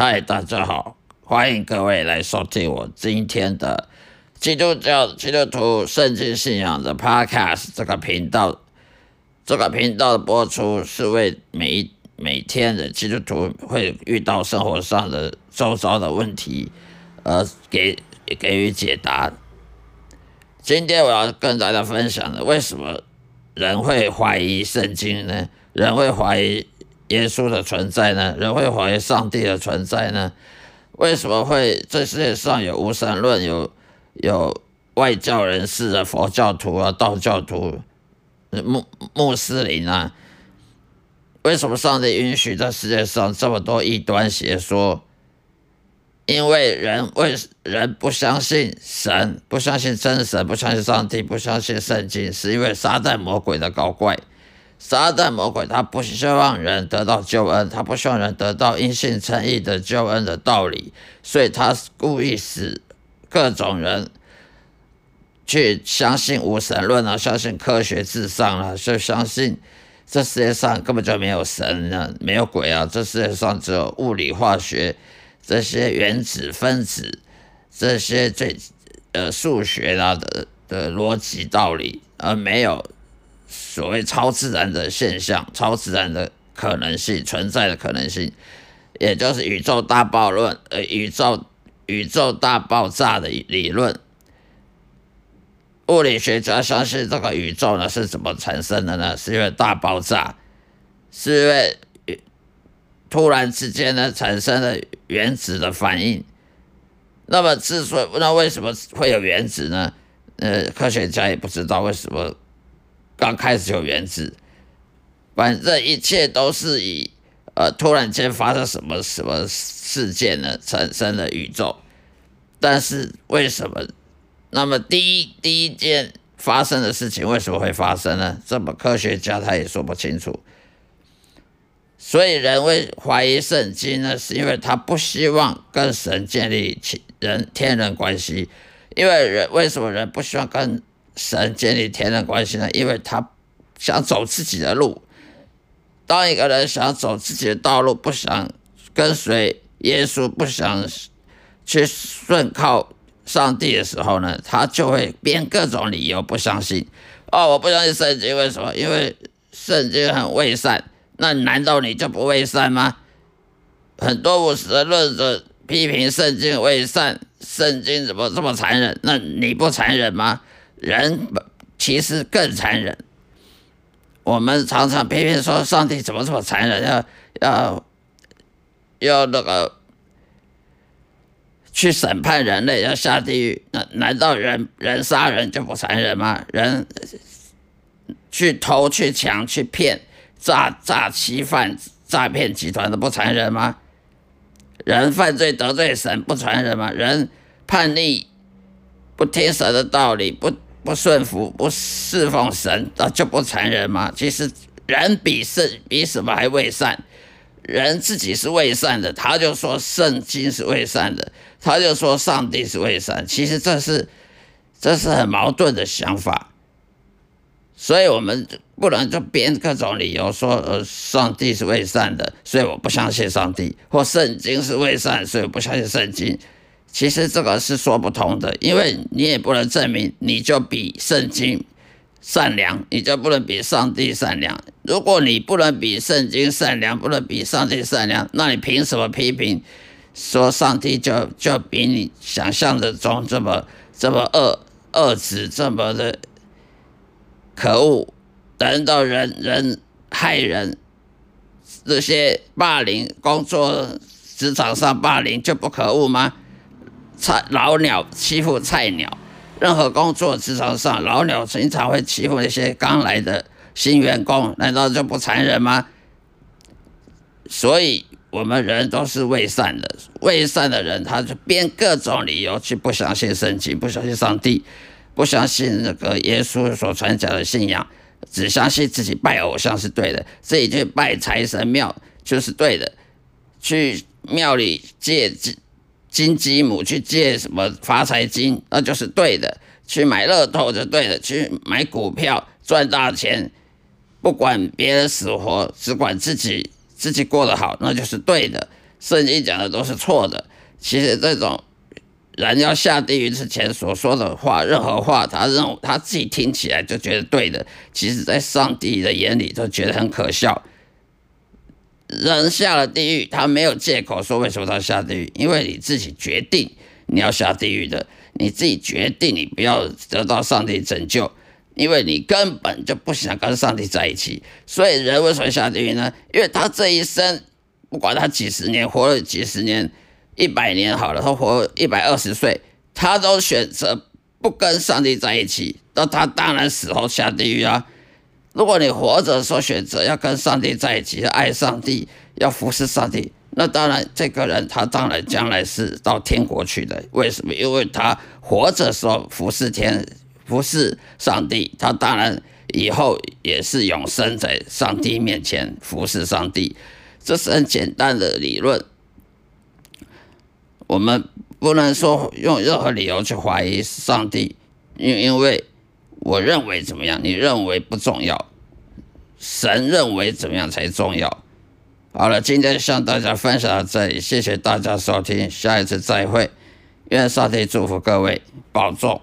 嗨，大家好，欢迎各位来收听我今天的基督教基督徒圣经信仰的 Podcast 这个频道。这个频道的播出是为每每天的基督徒会遇到生活上的周遭的问题而给给予解答。今天我要跟大家分享的，为什么人会怀疑圣经呢？人会怀疑？耶稣的存在呢？人会怀疑上帝的存在呢？为什么会这世界上有无神论？有有外教人士的佛教徒啊、道教徒、穆穆斯林啊？为什么上帝允许在世界上这么多异端邪说？因为人为人不相信神，不相信真神，不相信上帝，不相信圣经，是因为撒旦魔鬼的搞怪。撒旦魔鬼他不希望人得到救恩，他不希望人得到因信称义的救恩的道理，所以他故意使各种人去相信无神论啊，相信科学至上啊，就相信这世界上根本就没有神啊，没有鬼啊，这世界上只有物理化学这些原子分子这些最呃数学啊的的逻辑道理，而没有。所谓超自然的现象、超自然的可能性存在的可能性，也就是宇宙大爆论，呃，宇宙宇宙大爆炸的理论。物理学家相信这个宇宙呢是怎么产生的呢？是因为大爆炸，是因为突然之间呢产生了原子的反应。那么，之所以那为什么会有原子呢？呃，科学家也不知道为什么。刚开始有原子，反正一切都是以呃突然间发生什么什么事件呢产生了宇宙，但是为什么？那么第一第一件发生的事情为什么会发生呢？这么科学家他也说不清楚。所以人会怀疑圣经呢，是因为他不希望跟神建立起人天人关系，因为人为什么人不希望跟？神建立天人关系呢？因为他想走自己的路。当一个人想走自己的道路，不想跟随耶稣，不想去顺靠上帝的时候呢，他就会编各种理由不相信。哦，我不相信圣经，为什么？因为圣经很伪善。那难道你就不伪善吗？很多无神论者批评圣经伪善，圣经怎么这么残忍？那你不残忍吗？人其实更残忍。我们常常批评说，上帝怎么这么残忍？要要要那个去审判人类，要下地狱？那难道人人杀人就不残忍吗？人去偷、去抢、去骗、诈诈欺犯、诈骗集团的不残忍吗？人犯罪得罪神不残忍吗？人叛逆不听神的道理不？不顺服、不侍奉神，那就不成人吗？其实人比圣比什么还未善，人自己是未善的，他就说圣经是未善的，他就说上帝是未善。其实这是这是很矛盾的想法，所以我们不能就编各种理由说，呃，上帝是未善的，所以我不相信上帝，或圣经是未善，所以我不相信圣经。其实这个是说不通的，因为你也不能证明你就比圣经善良，你就不能比上帝善良。如果你不能比圣经善良，不能比上帝善良，那你凭什么批评说上帝就就比你想象的中这么这么恶恶质，这么的可恶？难道人人害人，这些霸凌工作职场上霸凌就不可恶吗？菜老鸟欺负菜鸟，任何工作职场上，老鸟经常会欺负那些刚来的新员工，难道就不残忍吗？所以，我们人都是未善的，未善的人，他就编各种理由去不相信圣经，不相信上帝，不相信那个耶稣所传讲的信仰，只相信自己拜偶像是对的，自己去拜财神庙就是对的，去庙里借金鸡母去借什么发财金，那就是对的；去买乐透就对的；去买股票赚大钱，不管别人死活，只管自己自己过得好，那就是对的。圣经讲的都是错的。其实这种人要下地狱之前所说的话，任何话，他认他自己听起来就觉得对的，其实在上帝的眼里都觉得很可笑。人下了地狱，他没有借口说为什么他下地狱，因为你自己决定你要下地狱的，你自己决定你不要得到上帝拯救，因为你根本就不想跟上帝在一起。所以人为什么下地狱呢？因为他这一生，不管他几十年活了几十年、一百年好了，他活一百二十岁，他都选择不跟上帝在一起，那他当然死后下地狱啊。如果你活着说选择要跟上帝在一起，要爱上帝，要服侍上帝，那当然这个人他当然将来是到天国去的。为什么？因为他活着时候服侍天，服侍上帝，他当然以后也是永生在上帝面前服侍上帝。这是很简单的理论，我们不能说用任何理由去怀疑上帝，因因为。我认为怎么样？你认为不重要，神认为怎么样才重要？好了，今天向大家分享到这里，谢谢大家收听，下一次再会，愿上帝祝福各位，保重。